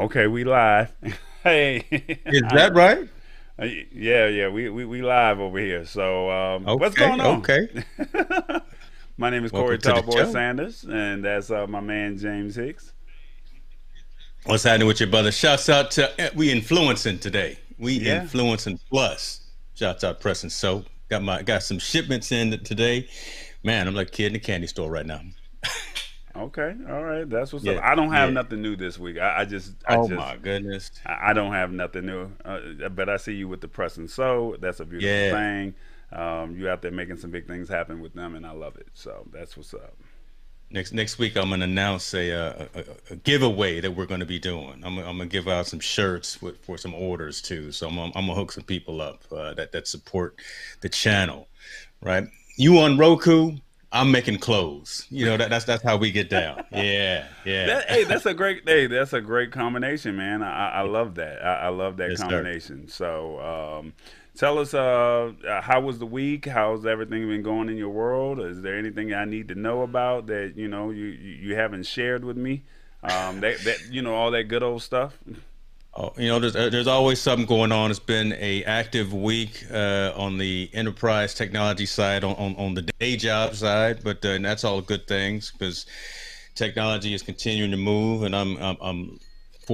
Okay, we live. hey, is that right? Uh, yeah, yeah, we, we we live over here. So um, okay, what's going on? Okay. my name is Corey Tallboy Sanders, and that's uh, my man James Hicks. What's happening with your brother? Shouts out to eh, we influencing today. We yeah. influencing plus. Shouts out pressing So got my got some shipments in today. Man, I'm like a kid in the candy store right now. Okay, all right, that's what's yeah, up. I don't have yeah. nothing new this week. I, I just, I oh just, my goodness, I, I don't have nothing new. Uh, but I see you with the press and so that's a beautiful yeah. thing. Um, you out there making some big things happen with them, and I love it. So that's what's up. Next next week, I'm gonna announce a, uh, a, a giveaway that we're gonna be doing. I'm, I'm, gonna give out some shirts with, for some orders too. So I'm, I'm gonna hook some people up uh, that that support the channel, right? You on Roku? I'm making clothes. You know, that, that's that's how we get down. Yeah, yeah. That, hey, that's a great hey, that's a great combination, man. I, I love that. I, I love that yes, combination. Sir. So um, tell us uh, how was the week? How's everything been going in your world? Is there anything I need to know about that, you know, you you haven't shared with me? Um, that, that you know, all that good old stuff. Oh, you know, there's uh, there's always something going on. It's been a active week uh, on the enterprise technology side, on, on, on the day job side, but uh, that's all good things because technology is continuing to move, and I'm, I'm, I'm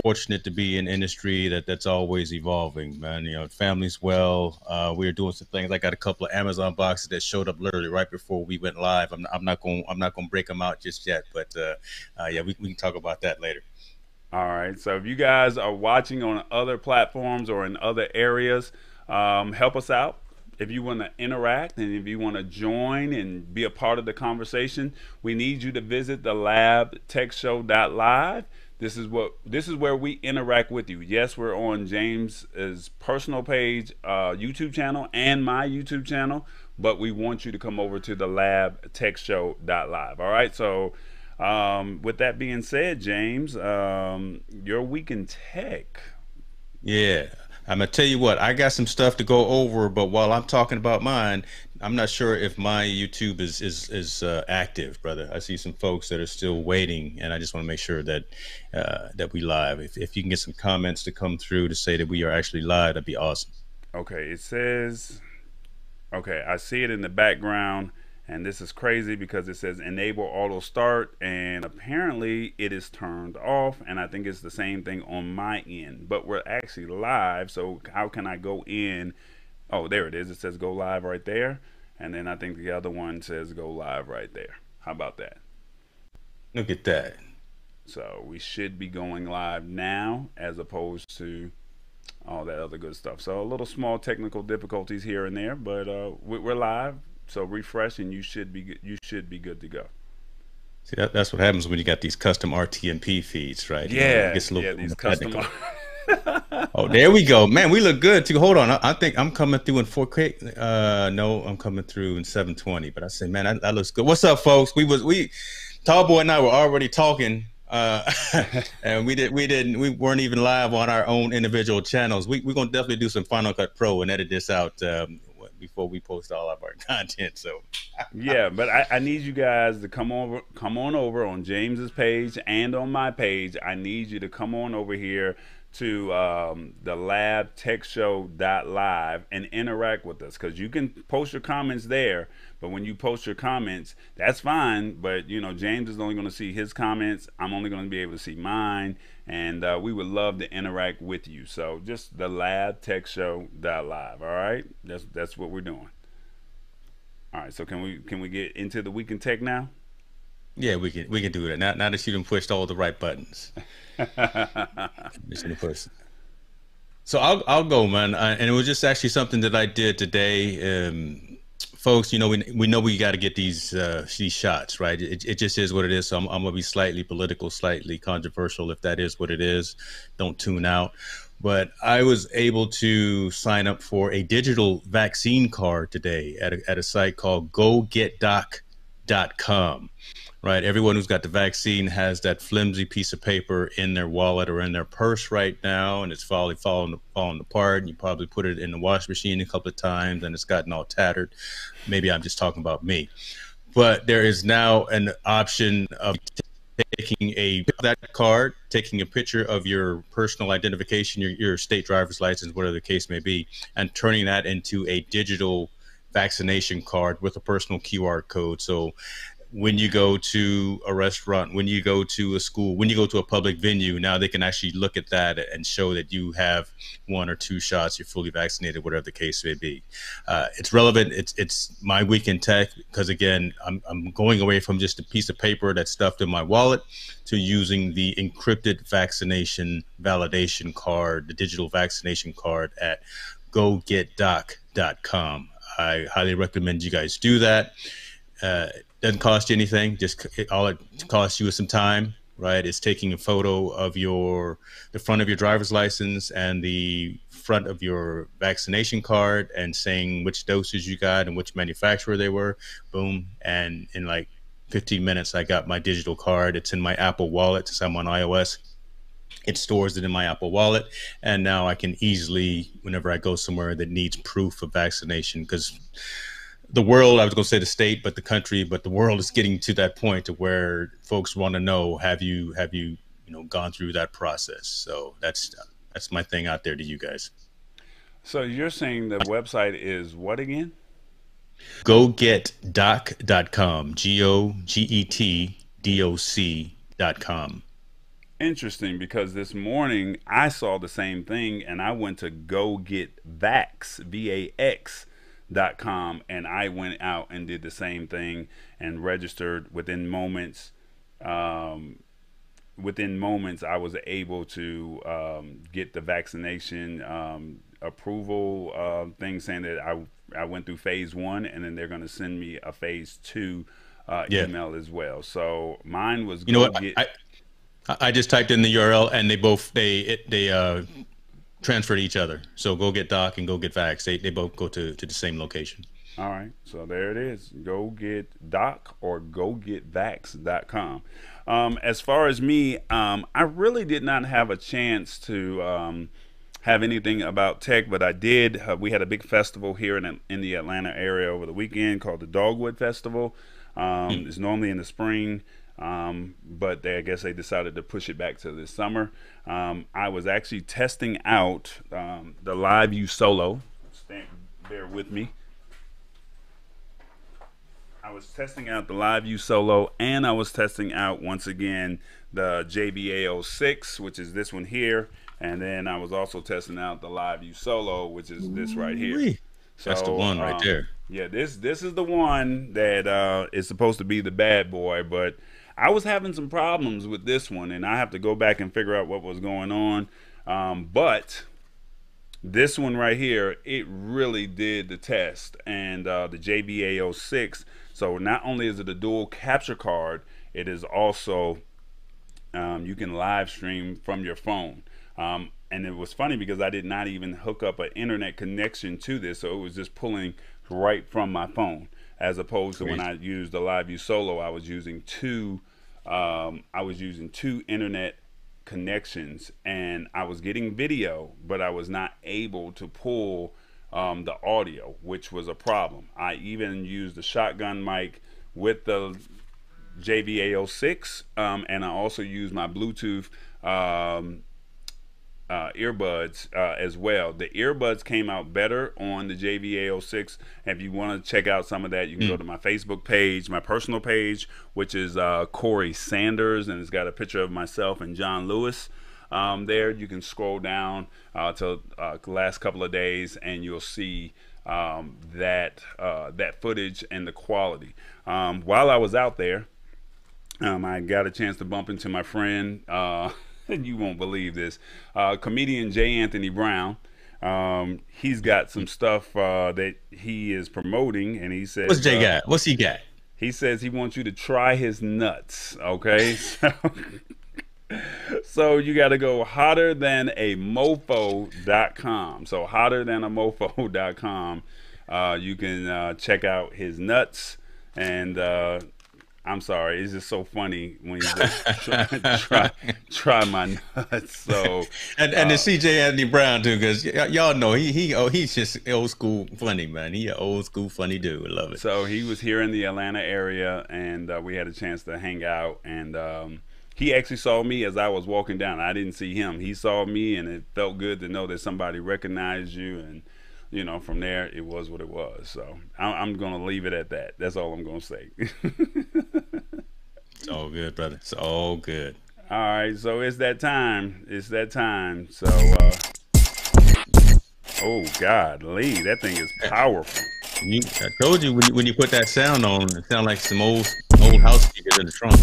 fortunate to be in industry that that's always evolving, man. You know, family's well. Uh, we're doing some things. I got a couple of Amazon boxes that showed up literally right before we went live. I'm, I'm not going I'm not going to break them out just yet, but uh, uh, yeah, we, we can talk about that later. All right. So if you guys are watching on other platforms or in other areas, um, help us out. If you want to interact and if you want to join and be a part of the conversation, we need you to visit the labtechshow.live. This is what this is where we interact with you. Yes, we're on James's personal page, uh, YouTube channel, and my YouTube channel, but we want you to come over to the labtechshow.live. All right, so um, with that being said, James, um, your week in tech. Yeah. I'm gonna tell you what, I got some stuff to go over, but while I'm talking about mine, I'm not sure if my YouTube is is is uh, active, brother. I see some folks that are still waiting, and I just want to make sure that uh, that we live. If if you can get some comments to come through to say that we are actually live, that'd be awesome. Okay, it says, okay, I see it in the background and this is crazy because it says enable auto start and apparently it is turned off and I think it's the same thing on my end. But we're actually live so how can I go in? Oh there it is. It says go live right there. And then I think the other one says go live right there. How about that? Look at that. So we should be going live now as opposed to all that other good stuff. So a little small technical difficulties here and there but uh, we're live so refresh, and you should be you should be good to go. See, that, that's what happens when you got these custom RTMP feeds, right? Yeah, you know, yeah, these custom. oh, there we go, man. We look good too. Hold on, I, I think I'm coming through in 4K. Uh, no, I'm coming through in 720. But I say, man, that, that looks good. What's up, folks? We was we, Tall Boy and I were already talking uh, and we did we didn't we weren't even live on our own individual channels. We we're gonna definitely do some Final Cut Pro and edit this out um, before we post all of our content. So yeah, but I, I, need you guys to come over, come on over on James's page and on my page. I need you to come on over here to um, the labtechshow.live and interact with us. Because you can post your comments there but when you post your comments that's fine. But you know james is only going to see his comments. I'm only going to be able to see mine. And uh, we would love to interact with you. So just the labtechshow.live all right? That's that's what we're doing. All right so can we can we get into the week in tech now? Yeah, we can we can do that. Now, now that you have pushed all the right buttons. push. So I'll I'll go, man. And it was just actually something that I did today. Um, folks, you know, we we know we got to get these uh, these shots, right? It, it just is what it is. So I'm, I'm gonna be slightly political, slightly controversial. If that is what it is, don't tune out. But I was able to sign up for a digital vaccine card today at a, at a site called GoGetDoc.com right? Everyone who's got the vaccine has that flimsy piece of paper in their wallet or in their purse right now, and it's falling, falling, falling apart. And you probably put it in the wash machine a couple of times, and it's gotten all tattered. Maybe I'm just talking about me, but there is now an option of taking a that card, taking a picture of your personal identification, your, your state driver's license, whatever the case may be, and turning that into a digital vaccination card with a personal QR code. So when you go to a restaurant, when you go to a school, when you go to a public venue, now they can actually look at that and show that you have one or two shots, you're fully vaccinated, whatever the case may be. Uh, it's relevant. It's it's my week in tech because again, I'm I'm going away from just a piece of paper that's stuffed in my wallet to using the encrypted vaccination validation card, the digital vaccination card at gogetdoc.com. I highly recommend you guys do that. Uh, it doesn't cost you anything. Just all it costs you is some time, right? It's taking a photo of your the front of your driver's license and the front of your vaccination card and saying which doses you got and which manufacturer they were. Boom, and in like 15 minutes, I got my digital card. It's in my Apple Wallet since I'm on iOS. It stores it in my Apple Wallet, and now I can easily, whenever I go somewhere that needs proof of vaccination, because the world, I was going to say the state, but the country, but the world is getting to that point to where folks want to know, have you, have you, you know, gone through that process? So that's, that's my thing out there to you guys. So you're saying the website is what again? Go get GoGetDoc.com. G O G E T D O C.com. Interesting because this morning I saw the same thing and I went to Go Get Vax, V A X dot com and I went out and did the same thing and registered within moments um, within moments I was able to um, get the vaccination um, approval uh, thing saying that I I went through phase one and then they're going to send me a phase two uh, yeah. email as well so mine was you know what get, I, I just typed in the URL and they both they it, they uh transfer to each other. So go get Doc and go get Vax. They, they both go to, to the same location. All right. So there it is. Go get Doc or go get Vax.com. Um, as far as me, um, I really did not have a chance to um, have anything about tech, but I did. Uh, we had a big festival here in, in the Atlanta area over the weekend called the Dogwood Festival. Mm. It's normally in the spring. Um, but they, I guess they decided to push it back to this summer. Um, I was actually testing out um, the LiveU Solo. Stand, bear with me. I was testing out the Live LiveU Solo, and I was testing out once again the JBA06, which is this one here, and then I was also testing out the Live LiveU Solo, which is this right here. So, That's the one right um, there. Yeah, this this is the one that uh, is supposed to be the bad boy, but I was having some problems with this one, and I have to go back and figure out what was going on. Um, but this one right here, it really did the test, and uh, the JBA06. So not only is it a dual capture card, it is also um, you can live stream from your phone. Um, and it was funny because I did not even hook up an internet connection to this, so it was just pulling right from my phone as opposed to when I used the LiveU Solo, I was using two. Um, I was using two internet connections, and I was getting video, but I was not able to pull um, the audio, which was a problem. I even used the shotgun mic with the JBA06, um, and I also used my Bluetooth um, uh, earbuds uh, as well. The earbuds came out better on the JBA06. If you want to check out some of that, you can mm. go to my Facebook page, my personal page, which is uh, Corey Sanders, and it's got a picture of myself and John Lewis. Um, there, you can scroll down uh, to uh, the last couple of days, and you'll see um, that uh, that footage and the quality. Um, while I was out there, um, I got a chance to bump into my friend. you won't believe this. Uh, comedian J. Anthony Brown. Um, he's got some stuff uh, that he is promoting, and he says, "What's Jay uh, got? What's he got?" He says he wants you to try his nuts. Okay, so, so you got to go hotter than a mofo.com. So hotter than a mofo.com. Uh, you can uh, check out his nuts and uh, I'm sorry. It's just so funny when you try, try, try my nuts. So and and uh, the CJ Anthony Brown too, because y- y'all know he he oh he's just old school funny man. He an old school funny dude. Love it. So he was here in the Atlanta area, and uh, we had a chance to hang out. And um, he actually saw me as I was walking down. I didn't see him. He saw me, and it felt good to know that somebody recognized you and you know, from there it was what it was. So I'm, going to leave it at that. That's all I'm going to say. it's all good, brother. It's all good. All right, so it's that time. It's that time. So, uh, oh God, Lee, that thing is powerful. You, I told you when, you when you put that sound on, it sounded like some old old house speakers in the trunk.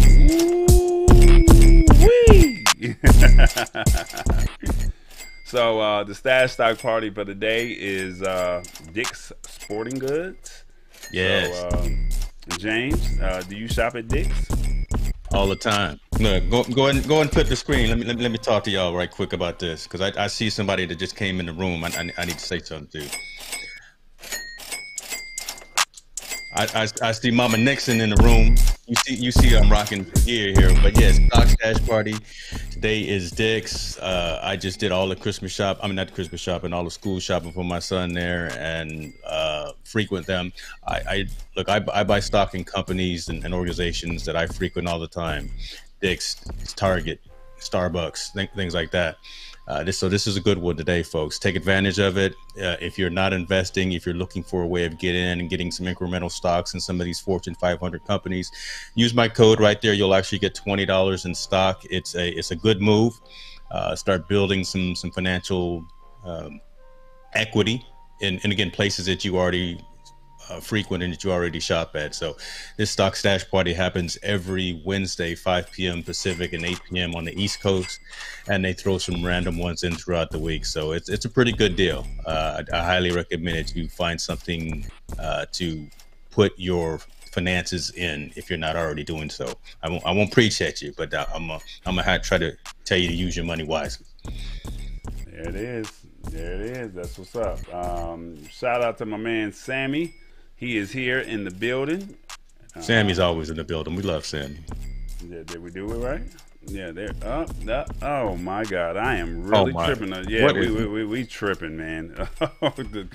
Ooh, So uh, the stash stock party for the day is uh, Dick's Sporting Goods. Yes. So, um, James, uh, do you shop at Dick's? All the time. Look, go go and go and flip the screen. Let me let me, let me talk to y'all right quick about this because I, I see somebody that just came in the room. I, I, I need to say something to. I, I, I see Mama Nixon in the room. You see, you see, I'm rocking gear here. But yes, Stock Stash Party. Today is Dick's. Uh, I just did all the Christmas shop. I mean, not the Christmas shopping, all the school shopping for my son there, and uh, frequent them. I, I look, I, I, buy stock in companies and, and, organizations that I frequent all the time. Dick's, Target, Starbucks, th- things like that. Uh, this, so this is a good one today, folks. Take advantage of it. Uh, if you're not investing, if you're looking for a way of getting in and getting some incremental stocks in some of these Fortune 500 companies, use my code right there. You'll actually get twenty dollars in stock. It's a it's a good move. Uh, start building some some financial um, equity in, and again places that you already uh, frequent and that you already shop at. So this stock stash party happens every Wednesday, 5 p.m. Pacific and 8 p.m. on the East Coast, and they throw some random ones in throughout the week. So it's it's a pretty good deal. Uh, I, I, highly recommend it. You find something uh, to put your finances in if you're not already doing so. I won't I won't preach at you, but uh, I'm a, I'm gonna try to tell you to use your money wisely. There it is. There it is. That's what's up. Um, shout out to my man Sammy. He is here in the building. Sammy's uh, always in the building. We love Sammy. Yeah, did we do it right? Yeah, there. Oh, uh, oh my God, I am really oh tripping. Yeah, we, we, we, we, tripping, man.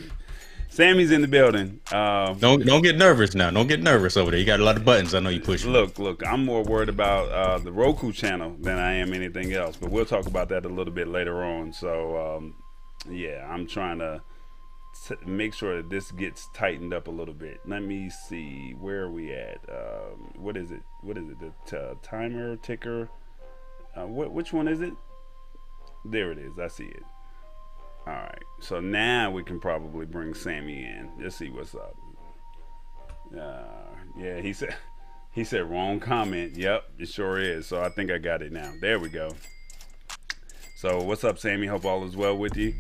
Sammy's in the building. Uh, don't don't get nervous now. Don't get nervous over there. You got a lot of buttons. I know you push. Look, look. I'm more worried about uh, the Roku channel than I am anything else. But we'll talk about that a little bit later on. So, um, yeah, I'm trying to make sure that this gets tightened up a little bit. Let me see where are we at. Um, what is it? What is it? The timer ticker. Uh? Which one is it? There it is. I see it. All right. So now we can probably bring Sammy in. Let's see what's up. Uh, yeah, he said. He said wrong comment. Yep, it sure is. So I think I got it now. There we go. So what's up, Sammy? Hope all is well with you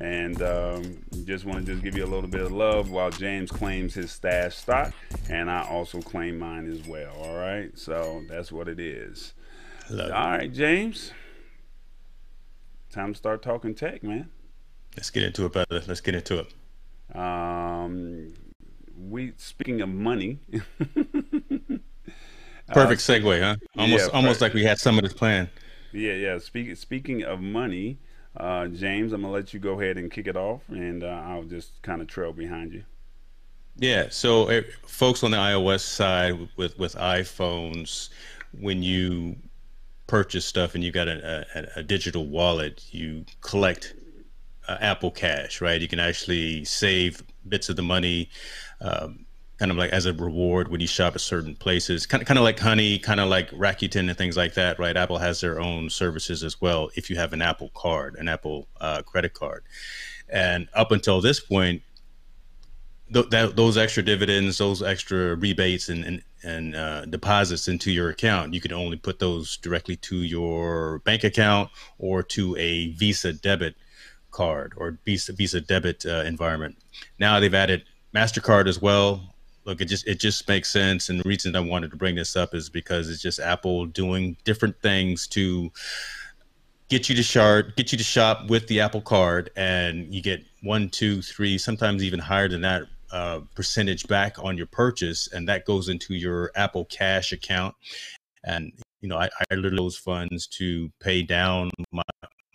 and um, just want to just give you a little bit of love while James claims his stash stock, and I also claim mine as well. All right, so that's what it is. Love all right, James, time to start talking tech, man. Let's get into it, brother. Let's get into it. Um, we speaking of money. Perfect uh, segue, huh? Almost, yeah, almost like we had some of this plan. Yeah, yeah. Speaking speaking of money, uh, James, I'm gonna let you go ahead and kick it off, and uh, I'll just kind of trail behind you. Yeah. So, uh, folks on the iOS side with with iPhones, when you purchase stuff and you've got a, a, a digital wallet, you collect uh, Apple Cash, right? You can actually save bits of the money. Um, kind of like as a reward when you shop at certain places, kind of kind of like Honey, kind of like Rakuten and things like that, right? Apple has their own services as well. If you have an Apple card, an Apple uh, credit card, and up until this point, th- that, those extra dividends, those extra rebates and and, and uh, deposits into your account, you could only put those directly to your bank account or to a Visa debit card or Visa Visa debit uh, environment. Now they've added Mastercard as well look, it just it just makes sense. And the reason I wanted to bring this up is because it's just Apple doing different things to get you to shard, get you to shop with the Apple Card, and you get one, two, three, sometimes even higher than that uh, percentage back on your purchase, and that goes into your Apple Cash account. And you know, I, I literally those funds to pay down my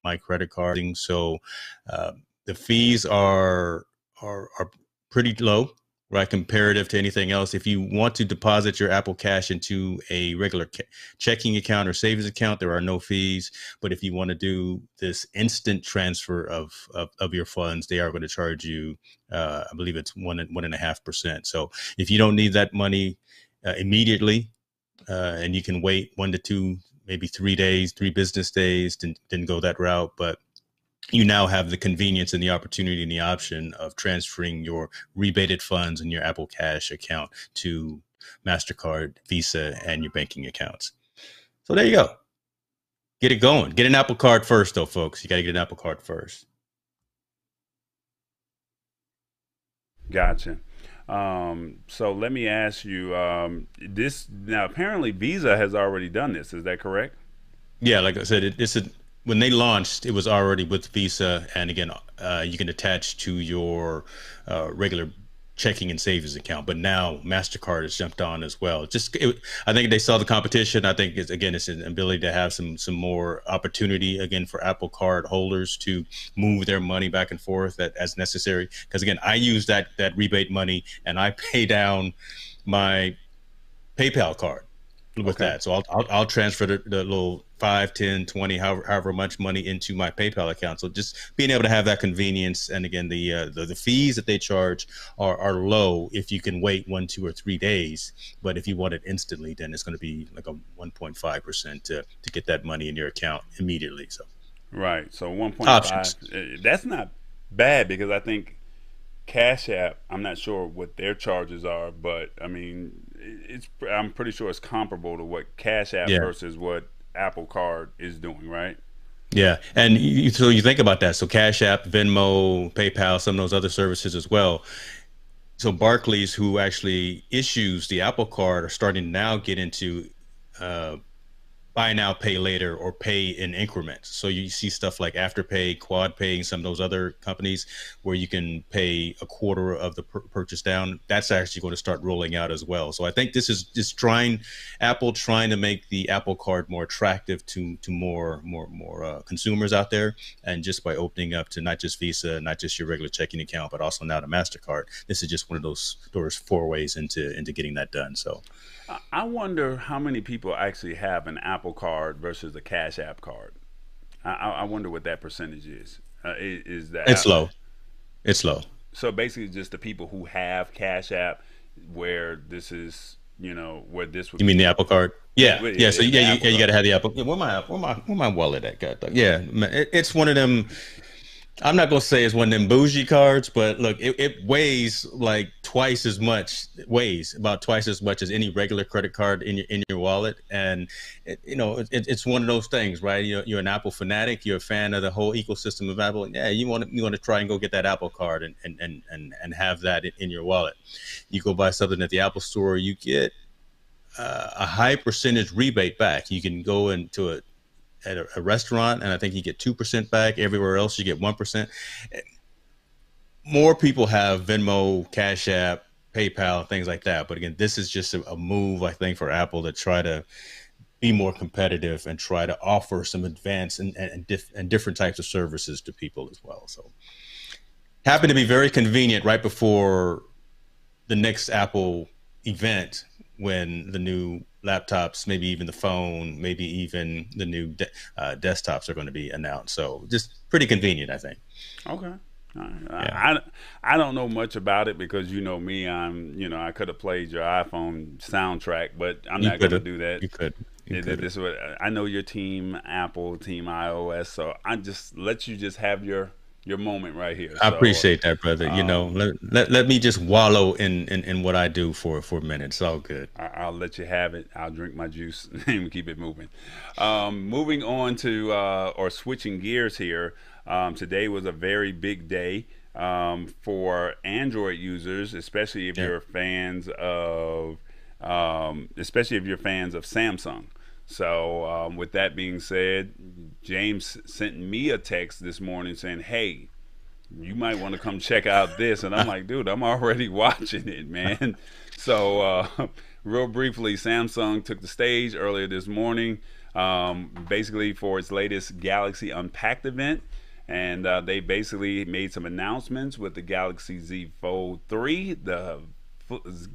my credit card. So uh, the fees are are are pretty low right comparative to anything else. If you want to deposit your apple cash into a regular checking account or savings account there are no fees. But if you want to do this instant transfer of of, of your funds they are going to charge you uh, i believe it's one one and a half percent. So if you don't need that money uh, immediately uh, and you can wait one to two maybe three days three business days then, then go that route. But you now have the convenience and the opportunity and the option of transferring your rebated funds in your Apple Cash account to MasterCard, Visa, and your banking accounts. So there you go. Get it going. Get an Apple Card first, though, folks. You got to get an Apple Card first. Gotcha. Um, so let me ask you um, this now. Apparently, Visa has already done this. Is that correct? Yeah, like I said, it, it's a when they launched, it was already with Visa, and again, uh, you can attach to your uh, regular checking and savings account. But now Mastercard has jumped on as well. Just, it, I think they saw the competition. I think it's again, it's an ability to have some some more opportunity again for Apple Card holders to move their money back and forth as necessary. Because again, I use that that rebate money and I pay down my PayPal card with okay. that. So I'll, I'll, I'll transfer the, the, little 5, 10, 20, however, however much money into my PayPal account. So just being able to have that convenience. And again, the, uh, the, the, fees that they charge are, are low if you can wait one, two, or three days. But if you want it instantly, then it's going to be like a 1.5% to, to get that money in your account immediately. So, right. So 1.5, eh, that's not bad because I think Cash App, I'm not sure what their charges are, but I mean, it's I'm pretty sure it's comparable to what Cash App yeah. versus what Apple Card is doing, right? Yeah, and you, so you think about that. So Cash App, Venmo, PayPal, some of those other services as well. So Barclays, who actually issues the Apple Card, are starting now get into uh, buy now, pay later, or pay in increments. So you see stuff like Afterpay, QuadPay, and some of those other companies where you can pay a quarter of the purchase down. That's actually going to start rolling out as well. So I think this is just trying Apple trying to make the Apple Card more attractive to to more more more uh, consumers out there, and just by opening up to not just Visa, not just your regular checking account, but also now to Mastercard. This is just one of those doors four ways into into getting that done. So. I wonder how many people actually have an Apple Card versus the Cash App card. I, I wonder what that percentage is. Uh, is, is that it's low? It's low. So basically, just the people who have Cash App, where this is, you know, where this would. You mean the Apple Card? Yeah, yeah. yeah so yeah, you, yeah, you got to have the Apple. Yeah, where my where my where my wallet at? God, yeah, it, it's one of them I'm not gonna say it's one of them bougie cards, but look, it, it, weighs like twice as much. Weighs about twice as much as any regular credit card in your in your wallet, and it, you know it, it's one of those things, right? You're, you're an Apple fanatic. You're a fan of the whole ecosystem of Apple. Yeah, you want to you want to try and go get that Apple card and and and and, and have that in, in your wallet. You go buy something at the Apple Store, you get uh, a high percentage rebate back. You can go into a at a, a restaurant, and I think you get two percent back. Everywhere else, you get one percent. More people have Venmo, Cash App, PayPal, things like that. But again, this is just a, a move, I think, for Apple to try to be more competitive and try to offer some advanced and and, diff- and different types of services to people as well. So, happened to be very convenient right before the next Apple event when the new laptops, maybe even the phone, maybe even the new de- uh, desktops are going to be announced. So just pretty convenient, I think. Okay. Yeah. I, I don't know much about it because you know me. I'm you know I could have played your iPhone soundtrack, but I'm you not going to do that. You could. You. This what I know your team Apple, team iOS. So I just let you just have your your moment right here. I so, appreciate that, brother. Um, you know, um, let, let, let me just wallow in, in, in what I do for for a minute. It's all good. I, will let you have it. I'll drink my juice and keep it moving. Um, moving on to uh, or switching gears here. Um, today was a very big day um, for Android users, especially if yeah. you're fans of, um, especially if you're fans of Samsung. So, um, with that being said, James sent me a text this morning saying, "Hey, you might want to come check out this. And I'm like, dude, I'm already watching it, man. So, uh, real briefly, Samsung took the stage earlier this morning, um, basically for its latest Galaxy Unpacked event. And uh, they basically made some announcements with the Galaxy Z Fold 3, the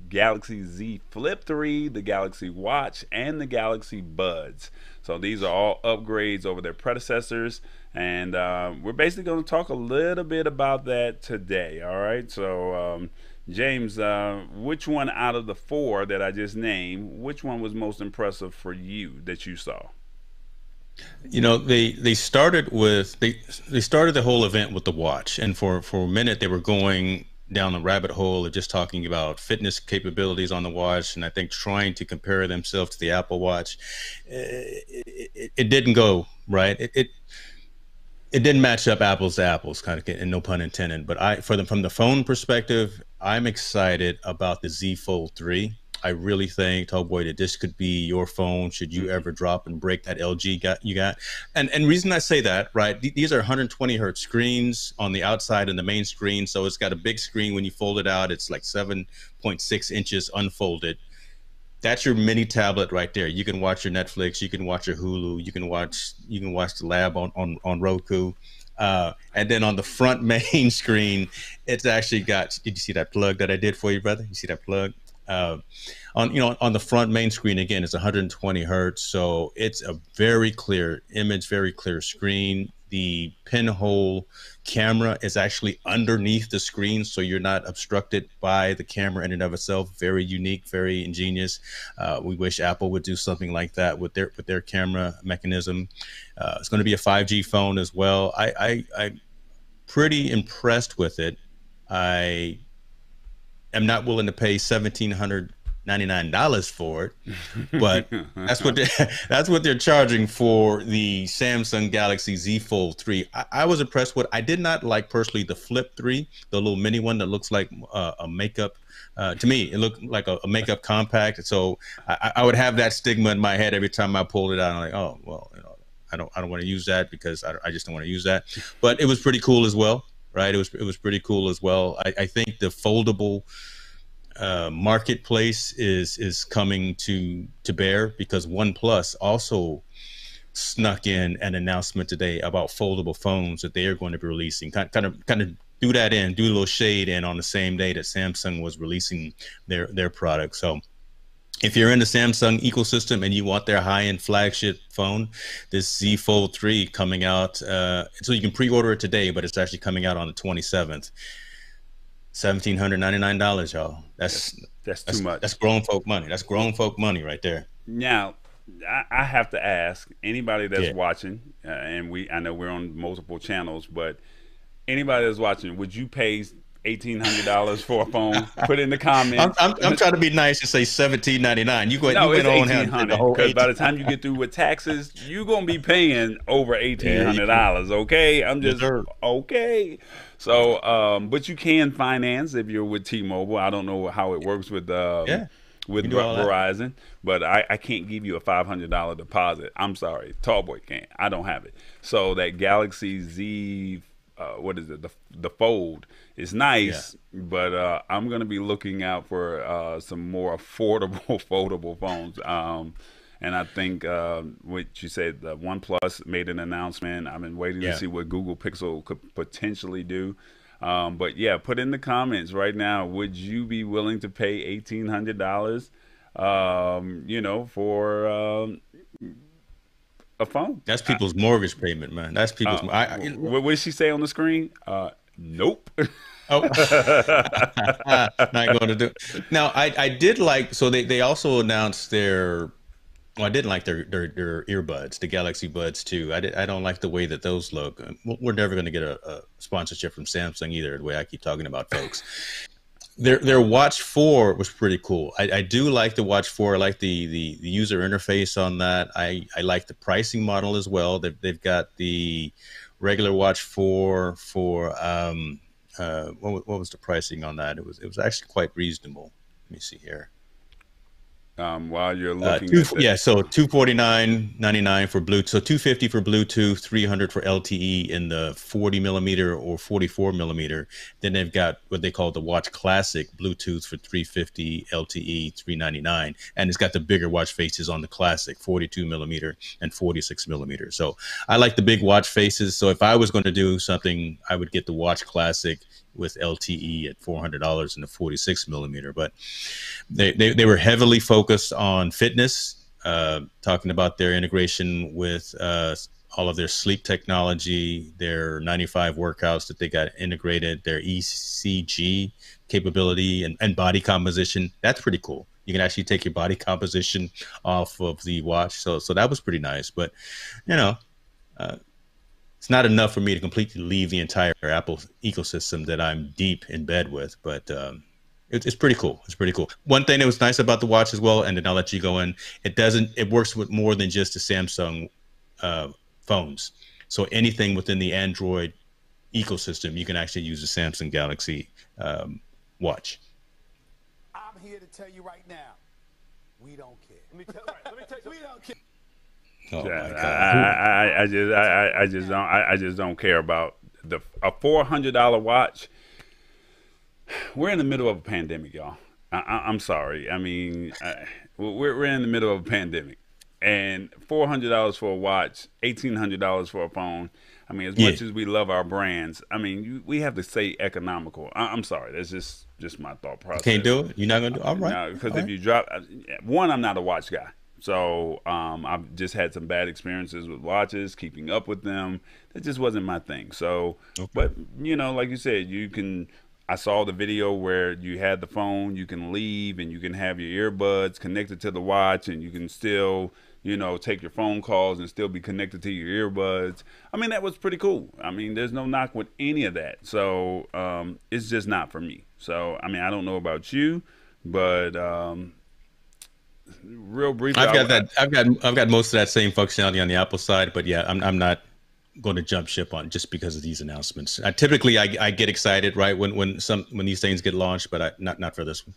Galaxy Z Flip 3, the Galaxy Watch, and the Galaxy Buds. So these are all upgrades over their predecessors. And uh, we're basically going to talk a little bit about that today. All right. So, um, James, uh, which one out of the four that I just named, which one was most impressive for you that you saw? You know, they they started with they they started the whole event with the watch, and for for a minute they were going down the rabbit hole of just talking about fitness capabilities on the watch, and I think trying to compare themselves to the Apple Watch, eh, it, it, it didn't go right. It, it, it didn't match up apples to apples, kind of, and no pun intended. But I, for the from the phone perspective, I'm excited about the Z Fold three. I really think, oh boy, that this could be your phone should you ever drop and break that LG got you got. And and reason I say that, right? Th- these are 120 hertz screens on the outside and the main screen, so it's got a big screen when you fold it out. It's like 7.6 inches unfolded. That's your mini tablet right there. You can watch your Netflix, you can watch your Hulu, you can watch you can watch the lab on on, on Roku. Uh, and then on the front main screen, it's actually got. Did you see that plug that I did for you, brother? You see that plug? Uh, on you know on the front main screen again it's 120 hertz so it's a very clear image very clear screen. The pinhole camera is actually underneath the screen so you're not obstructed by the camera in and of itself. Very unique very ingenious. Uh, we wish apple would do something like that with their with their camera mechanism. Uh, it's going to be a 5g phone as well. I i i'm pretty impressed with it. I am not willing to pay seventeen hundred ninety nine dollars for it, but that's what they, that's what they're charging for the Samsung Galaxy Z Fold three. I, I, was impressed with. I did not like personally the Flip three, the little mini one that looks like uh, a makeup. Uh, to me, it looked like a, a makeup compact. So I, I, would have that stigma in my head every time I pulled it out. I'm like, oh well, you know, I don't I don't want to use that because I, I just don't want to use that. But it was pretty cool as well, right? It was it was pretty cool as well. I, I think the foldable uh, marketplace is is coming to to bear because OnePlus also snuck in an announcement today about foldable phones that they are going to be releasing. Kind, kind of kind of do that in, do a little shade in on the same day that Samsung was releasing their their product. So if you're in the Samsung ecosystem and you want their high-end flagship phone, this Z Fold 3 coming out, uh, so you can pre-order it today, but it's actually coming out on the 27th seventeen hundred ninety nine dollars, y'all. That's, that's, that's too that's, much. That's grown folk money. That's grown folk money right there. Now, I, I have to ask anybody that's yeah. watching, uh, and we I know we're on multiple channels, but anybody that's watching, would you pay eighteen hundred dollars for a phone. Put in the comments. I'm, I'm, I'm, trying to be nice and say seventeen ninety nine. You go ahead. no, you on eighteen hundred because by the time you get through with taxes, you're gonna be paying over eighteen hundred dollars. Okay, I'm just okay. So, um, but you can finance if you're with T-Mobile. I don't know how it works with um, yeah. with Verizon, but I, I can't give you a five hundred dollar deposit. I'm sorry, Tallboy can't. I don't have it. So that Galaxy Z, uh, what is it? The the Fold is nice, yeah. but uh, I'm gonna be looking out for uh, some more affordable foldable phones. Um, and I think uh, what you said, the OnePlus made an announcement. I've been waiting yeah. to see what Google Pixel could potentially do. Um, but yeah, put in the comments right now. Would you be willing to pay eighteen hundred dollars? Um, you know, for um, a phone. That's people's I, mortgage payment, man. That's people's. Uh, I, I, what did she say on the screen? Uh, nope. Oh, not going to do. Now, I, I did like. So they, they also announced their well, I didn't like their, their, their earbuds, the Galaxy Buds 2. I did, I don't like the way that those look. We're never going to get a, a, sponsorship from Samsung either. The way I keep talking about folks. Their their Watch Four was pretty cool. I, I do like the Watch Four. I like the, the, the user interface on that. I, I like the pricing model as well. They've they've got the regular Watch Four for um uh what what was the pricing on that? It was it was actually quite reasonable. Let me see here. Um, while you're uh, looking. Uh, two, yeah, so two forty nine ninety nine for Bluetooth. So two fifty for Bluetooth, three hundred for LTE in the forty millimeter or forty four millimeter. Then they've got what they call the Watch Classic Bluetooth for three fifty, LTE three ninety nine, and it's got the bigger watch faces on the Classic, forty two millimeter and forty six millimeter. So I like the big watch faces. So if I was going to do something, I would get the Watch Classic with LTE at four hundred dollars and the forty six millimeter. But they, they they were heavily focused on fitness, uh, talking about their integration with uh, all of their sleep technology, their 95 workouts that they got integrated, their ECG capability and, and body composition. That's pretty cool. You can actually take your body composition off of the watch. So, so that was pretty nice. But, you know, uh, it's not enough for me to completely leave the entire Apple ecosystem that I'm deep in bed with. But um, it, it's pretty cool. It's pretty cool. One thing that was nice about the watch as well, and then I'll let you go in. It doesn't. It works with more than just the Samsung uh, phones. So anything within the Android ecosystem, you can actually use the Samsung Galaxy um, watch. I'm here to tell you right now, we don't care. Let me tell, right, let me tell you, we don't care. Oh yeah, I, I, I, just I, I just don't I, I just don't care about the a four hundred dollar watch we're in the middle of a pandemic, y'all. I, am sorry. I mean, I, we're, we're in the middle of a pandemic, and four hundred dollars for a watch, eighteen hundred dollars for a phone. I mean, as yeah. much as we love our brands, I mean, you, we have to say economical. I, am sorry. That's just just my thought process. Can't do it. You're not gonna do. It? All right. Because if right. you drop uh, one, I'm not a watch guy. So um, I've just had some bad experiences with watches, keeping up with them. That just wasn't my thing. So, okay. but you know, like you said, you can I saw the video where you had the phone, you can leave and you can have your earbuds connected to the watch and you can still, you know, take your phone calls and still be connected to your earbuds. I mean, that was pretty cool. I mean, there's no knock with any of that. So um, it's just not for me. So, I mean, I don't know about you, but um, real brief. I've got that. I've got I've got most of that same functionality on the Apple side, but yeah, I'm I'm not going to jump ship on just because of these announcements. I, typically, I, I get excited right when when some when these things get launched, but I, not not for this one.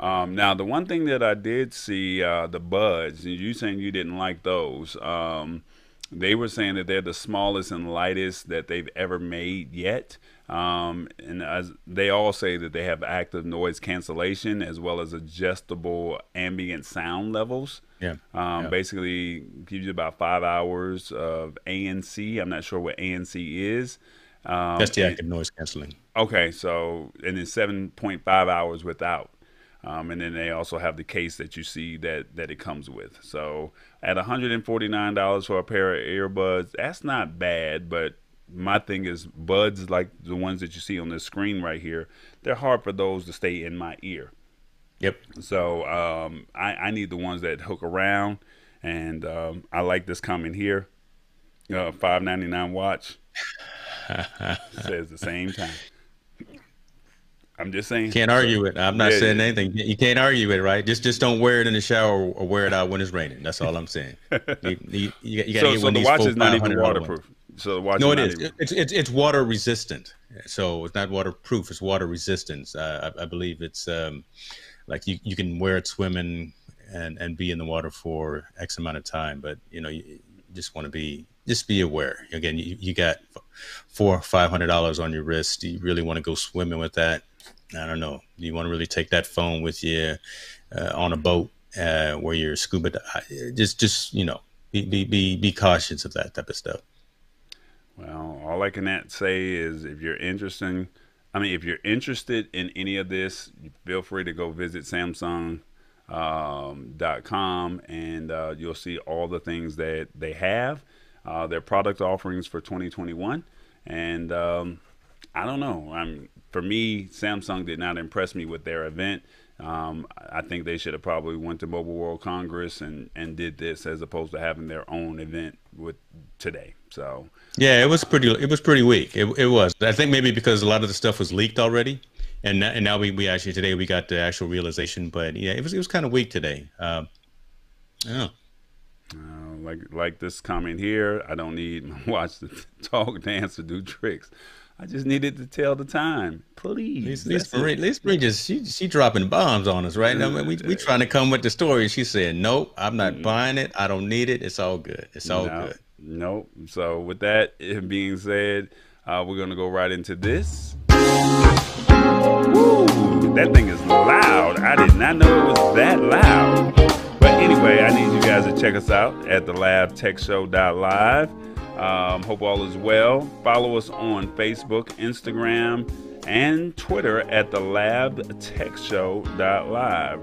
Um, now, the one thing that I did see, uh, the buds, you saying you didn't like those. Um, they were saying that they're the smallest and lightest that they've ever made yet. Um, and as they all say that they have active noise cancellation as well as adjustable ambient sound levels. Yeah. Um, yeah. Basically, gives you about five hours of ANC. I'm not sure what ANC is. Um, That's the active and, noise canceling. Okay, so and then 7.5 hours without. Um, and then they also have the case that you see that that it comes with. So at $149 for a pair of earbuds, that's not bad. But my thing is buds like the ones that you see on this screen right here. They're hard for those to stay in my ear. Yep. So um, I, I need the ones that hook around, and um, I like this coming here. Uh, Five ninety nine watch says the same time. I'm just saying. Can't argue it. I'm not yeah, saying anything. You can't argue it, right? Just just don't wear it in the shower or wear it out when it's raining. That's all I'm saying. You, you, you, you got to so, so the watch is not even waterproof. So no, it is. Even... It's, it's it's water resistant. So it's not waterproof. It's water resistance. Uh, I, I, believe it's um, like you, you can wear it swimming and and be in the water for X amount of time. But you know you just want to be just be aware. Again, you, you got four or five hundred dollars on your wrist. Do you really want to go swimming with that? I don't know. Do you want to really take that phone with you uh, on a boat uh, where you're scuba? Just, just you know, be, be be be cautious of that type of stuff. Well, all I can say is if you're interested, I mean, if you're interested in any of this, feel free to go visit Samsung. Um, .com and uh, you'll see all the things that they have, uh, their product offerings for 2021, and um, I don't know. I'm for me, Samsung did not impress me with their event. Um, I think they should have probably went to Mobile World Congress and, and did this as opposed to having their own event with today. So yeah, it was pretty it was pretty weak. It, it was. I think maybe because a lot of the stuff was leaked already, and and now we, we actually today we got the actual realization. But yeah, it was it was kind of weak today. Um, yeah. Uh, like like this comment here, I don't need my watch to talk, dance, or do tricks. I just needed to tell the time. Please. Marie, Lisa Marie just she she dropping bombs on us right now. We we trying to come with the story. She said, "Nope, I'm not mm. buying it. I don't need it. It's all good. It's all no, good." Nope. So with that being said, uh, we're gonna go right into this. Woo! That thing is loud. I did not know it was that loud. But anyway, I need you guys to check us out at the labtechshow.live. Um, hope all is well. Follow us on Facebook, Instagram, and Twitter at the labtechshow.live.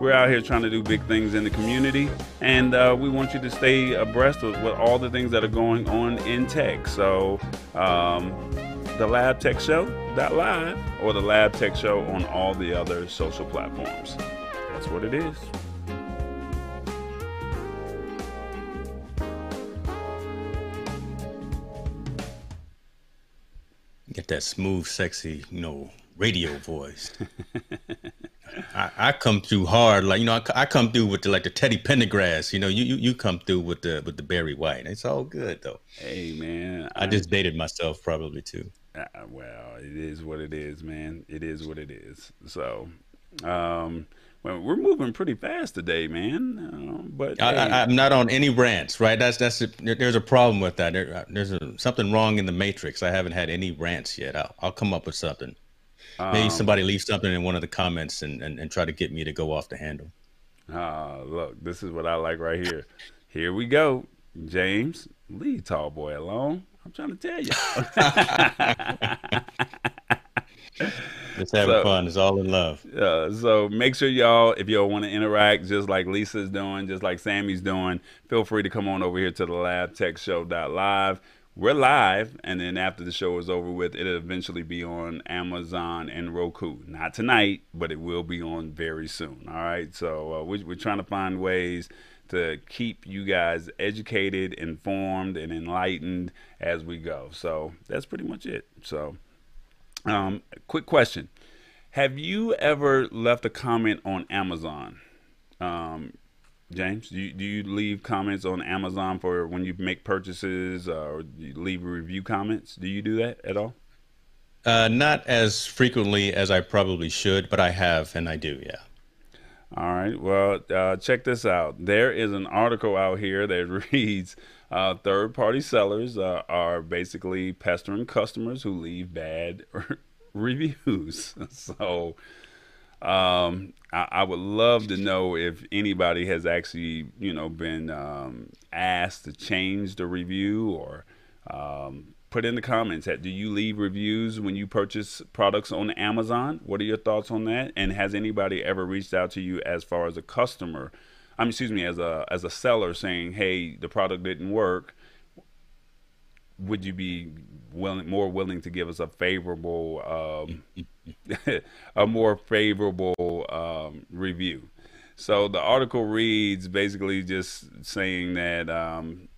We're out here trying to do big things in the community, and uh, we want you to stay abreast of with all the things that are going on in tech. So, um, the Lab Tech Show live or the Lab Tech Show on all the other social platforms. That's what it is. Get that smooth, sexy, you know, radio voice. I, I, come through hard, like you know, I, I, come through with the like the Teddy Pendergrass. You know, you, you you come through with the with the Barry White. It's all good though. Hey man, I, I just dated myself probably too. Uh, well, it is what it is, man. It is what it is. So, um, well, we're moving pretty fast today, man. Uh, but I, am not on any rants, right? That's that's a, there's a problem with that. There, uh, there's a, something wrong in the matrix. I haven't had any rants yet. I'll, I'll come up with something. Maybe um, somebody leave something in one of the comments and, and, and try to get me to go off the handle. Uh, look, this is what I like right here. Here we go, James. Leave tall boy alone. I'm trying to tell you. It's having so, fun. It's all in love. Uh, so make sure y'all, if y'all want to interact, just like Lisa's doing, just like Sammy's doing, feel free to come on over here to the Lab Tech Show live. We're live, and then after the show is over with, it'll eventually be on Amazon and Roku. Not tonight, but it will be on very soon. All right. So uh, we, we're trying to find ways to keep you guys educated, informed, and enlightened as we go. So that's pretty much it. So, um, quick question: Have you ever left a comment on Amazon? Um, James, do you, do you leave comments on Amazon for when you make purchases, uh, or you leave review comments? Do you do that at all? Uh, not as frequently as I probably should, but I have, and I do, yeah. All right. Well, uh, check this out. There is an article out here that reads uh, third party sellers uh, are basically pestering customers who leave bad reviews. so um, I, I, would love to know if anybody has actually, you know, been um, asked to change the review or um, put in the comments that do you leave reviews when you purchase products on Amazon? What are your thoughts on that? And has anybody ever reached out to you as far as a customer? I mean, excuse me, as a as a seller saying, "Hey, the product didn't work." Would you be willing, more willing to give us a favorable, um, a more favorable um, review? So the article reads basically just saying that um,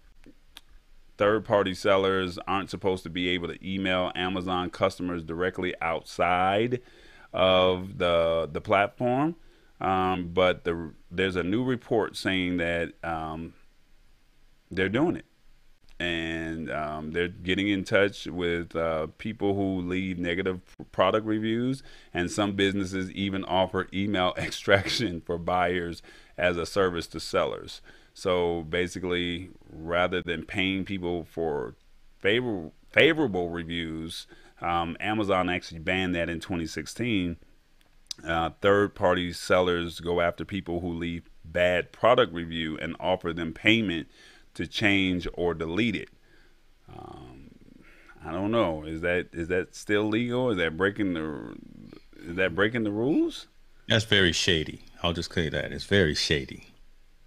third party sellers aren't supposed to be able to email Amazon customers directly outside of the the platform. Um, but the, there's a new report saying that um, they're doing it. And um, they're getting in touch with uh, people who leave negative product reviews, and some businesses even offer email extraction for buyers as a service to sellers. So basically, rather than paying people for favor- favorable reviews, um, Amazon actually banned that in 2016. Uh, third party sellers go after people who leave bad product review and offer them payment to change or delete it. Um, I don't know. Is that is that still legal? Is that breaking the is that breaking the rules? That's very shady. I'll just clear that. It's very shady.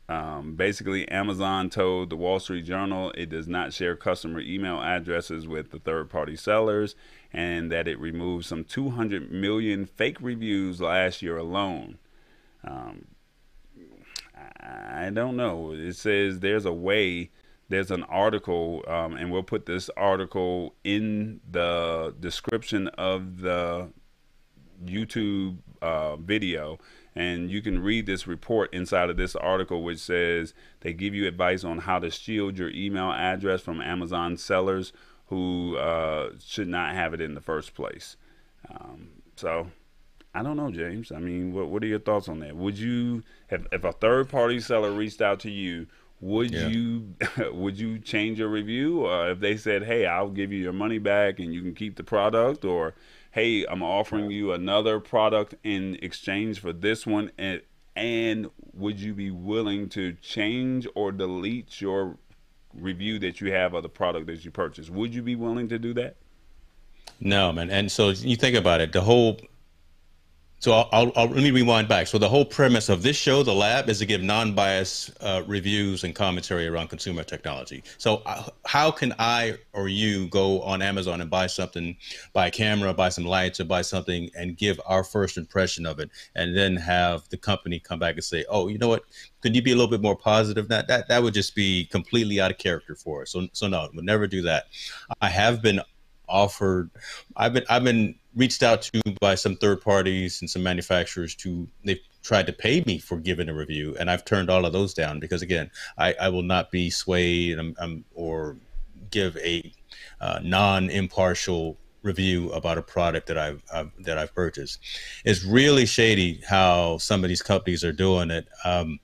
Um, basically, Amazon told the Wall Street Journal it does not share customer email addresses with the third party sellers and that it removed some 200 million fake reviews last year alone. Um, I don't know. It says there's a way, there's an article, um, and we'll put this article in the description of the YouTube uh, video and you can read this report inside of this article, which says they give you advice on how to shield your email address from Amazon sellers who uh, should not have it in the first place. Um, so I don't know, James. I mean, what what are your thoughts on that? Would you, if, if a third party seller reached out to you, would yeah. you would you change your review, or if they said, "Hey, I'll give you your money back and you can keep the product," or "Hey, I'm offering you another product in exchange for this one," and and would you be willing to change or delete your review that you have of the product that you purchased? Would you be willing to do that? No, man. And so you think about it, the whole so I'll, I'll, I'll, let me rewind back. So the whole premise of this show, the lab, is to give non-biased uh, reviews and commentary around consumer technology. So uh, how can I or you go on Amazon and buy something, buy a camera, buy some lights, or buy something, and give our first impression of it, and then have the company come back and say, "Oh, you know what? Could you be a little bit more positive?" That that that would just be completely out of character for us. So so no, we'll never do that. I have been offered. I've been I've been reached out to by some third parties and some manufacturers to they've tried to pay me for giving a review, and I've turned all of those down because again, I, I will not be swayed um, um, or give a uh, non-impartial review about a product that I've, I've, that I've purchased. It's really shady how some of these companies are doing it. Um,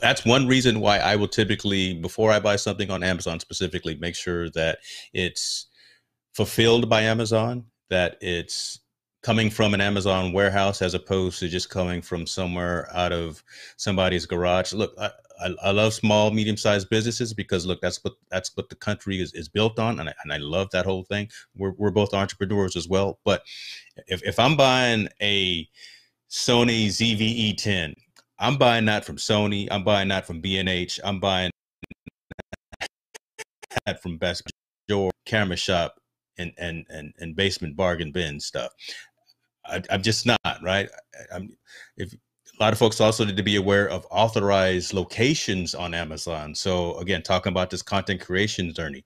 that's one reason why I will typically, before I buy something on Amazon specifically, make sure that it's fulfilled by Amazon, that it's coming from an Amazon warehouse as opposed to just coming from somewhere out of somebody's garage. Look, I, I, I love small, medium-sized businesses because look, that's what that's what the country is, is built on, and I, and I love that whole thing. We're we're both entrepreneurs as well, but if if I'm buying a Sony ZV-E10, I'm buying that from Sony. I'm buying that from B&H. I'm buying that from Best Your Camera Shop and and and, and basement bargain bin stuff. I, am just not right. I'm if a lot of folks also need to be aware of authorized locations on Amazon. So again, talking about this content creation journey,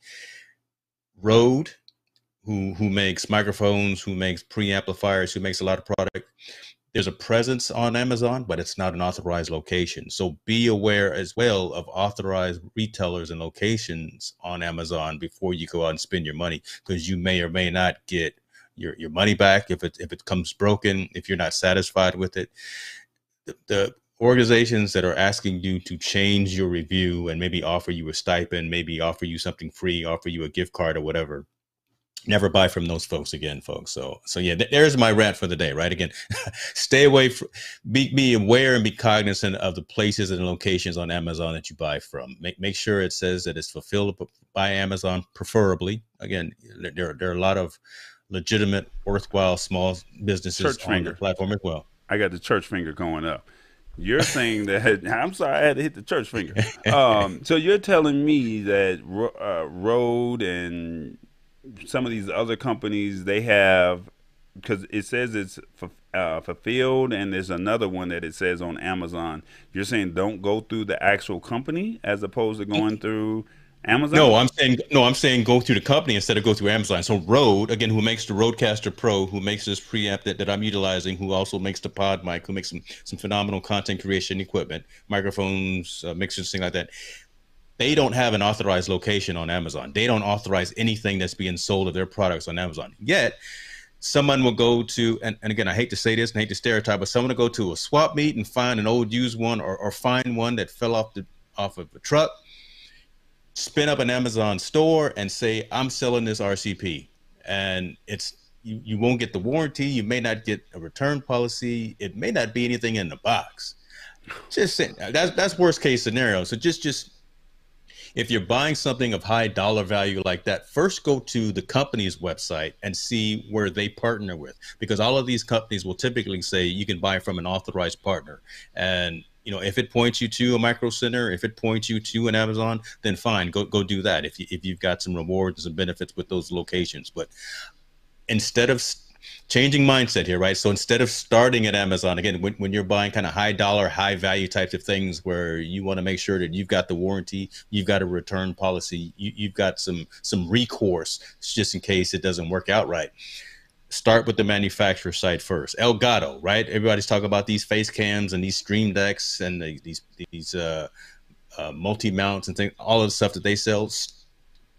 Rode, who who makes microphones, who makes preamplifiers, who makes a lot of product, there's a presence on Amazon, but it's not an authorized location. So be aware as well of authorized retailers and locations on Amazon before you go out and spend your money, because you may or may not get your, your money back if it if it comes broken, if you're not satisfied with it. The, the organizations that are asking you to change your review and maybe offer you a stipend, maybe offer you something free, offer you a gift card or whatever never buy from those folks again folks. So so yeah th- there's my rant for the day right? Again stay away from be, be aware and be cognizant of the places and locations on amazon that you buy from. Make, make sure it says that it's fulfilled by amazon preferably. Again there, there are a lot of legitimate worthwhile small businesses church on finger. the platform as well. I got the church finger going up. You're saying that I'm sorry, I had to hit the church finger. Um, so you're telling me that uh, Rode and some of these other companies they have because it says it's uh, fulfilled and there's another one that it says on amazon. You're saying don't go through the actual company as opposed to going through amazon? No i'm saying no i'm saying go through the company instead of go through amazon. So Rode again who makes the Rodecaster pro who makes this preamp that, that i'm utilizing who also makes the pod mic who makes some some phenomenal content creation equipment microphones uh, mixers things like that they don't have an authorized location on Amazon. They don't authorize anything that's being sold of their products on Amazon. Yet, someone will go to, and, and again, I hate to say this and hate to stereotype, but someone will go to a swap meet and find an old used one or, or find one that fell off the off of a truck, spin up an Amazon store and say, I'm selling this RCP. And it's you, you won't get the warranty, you may not get a return policy, it may not be anything in the box. Just saying that's that's worst case scenario. So just just if you're buying something of high dollar value like that, first go to the company's website and see where they partner with, because all of these companies will typically say you can buy from an authorized partner. And you know, if it points you to a micro center, if it points you to an Amazon, then fine, go go do that. If you if you've got some rewards and benefits with those locations, but instead of changing mindset here, right? So instead of starting at Amazon, again, when, when you're buying kind of high dollar, high value types of things where you want to make sure that you've got the warranty, you've got a return policy, you, have got some some recourse just in case it doesn't work out right. Start with the manufacturer site first. Elgato, right? Everybody's talking about these face cams and these stream decks and the, these these uh, uh, multi mounts and things, all of the stuff that they sell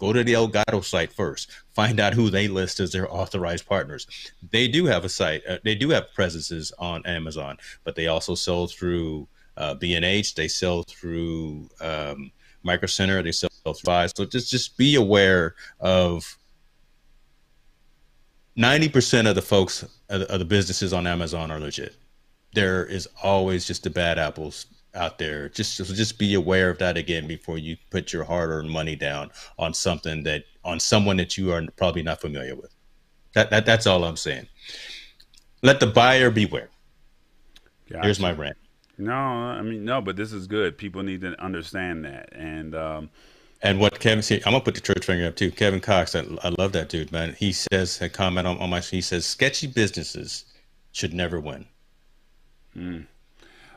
Go to the Elgato site first. Find out who they list as their authorized partners. They do have a site. Uh, they do have presences on Amazon, but they also sell through uh, B&H. They sell through um, Micro Center. They sell through Five. So just just be aware of 90% of the folks of the businesses on Amazon are legit. There is always just the bad apples out there. Just so just be aware of that again before you put your hard-earned money down on something that on someone that you are probably not familiar with. That, that that's all I'm saying. Let the buyer beware. Gotcha. Here's my rant. No, I mean no, but this is good. People need to understand that, and um, and what Kevin said, I'm gonna put the church finger up too. Kevin Cox, I, I love that dude, man. He says a comment on, on my. He says sketchy businesses should never win. Mm.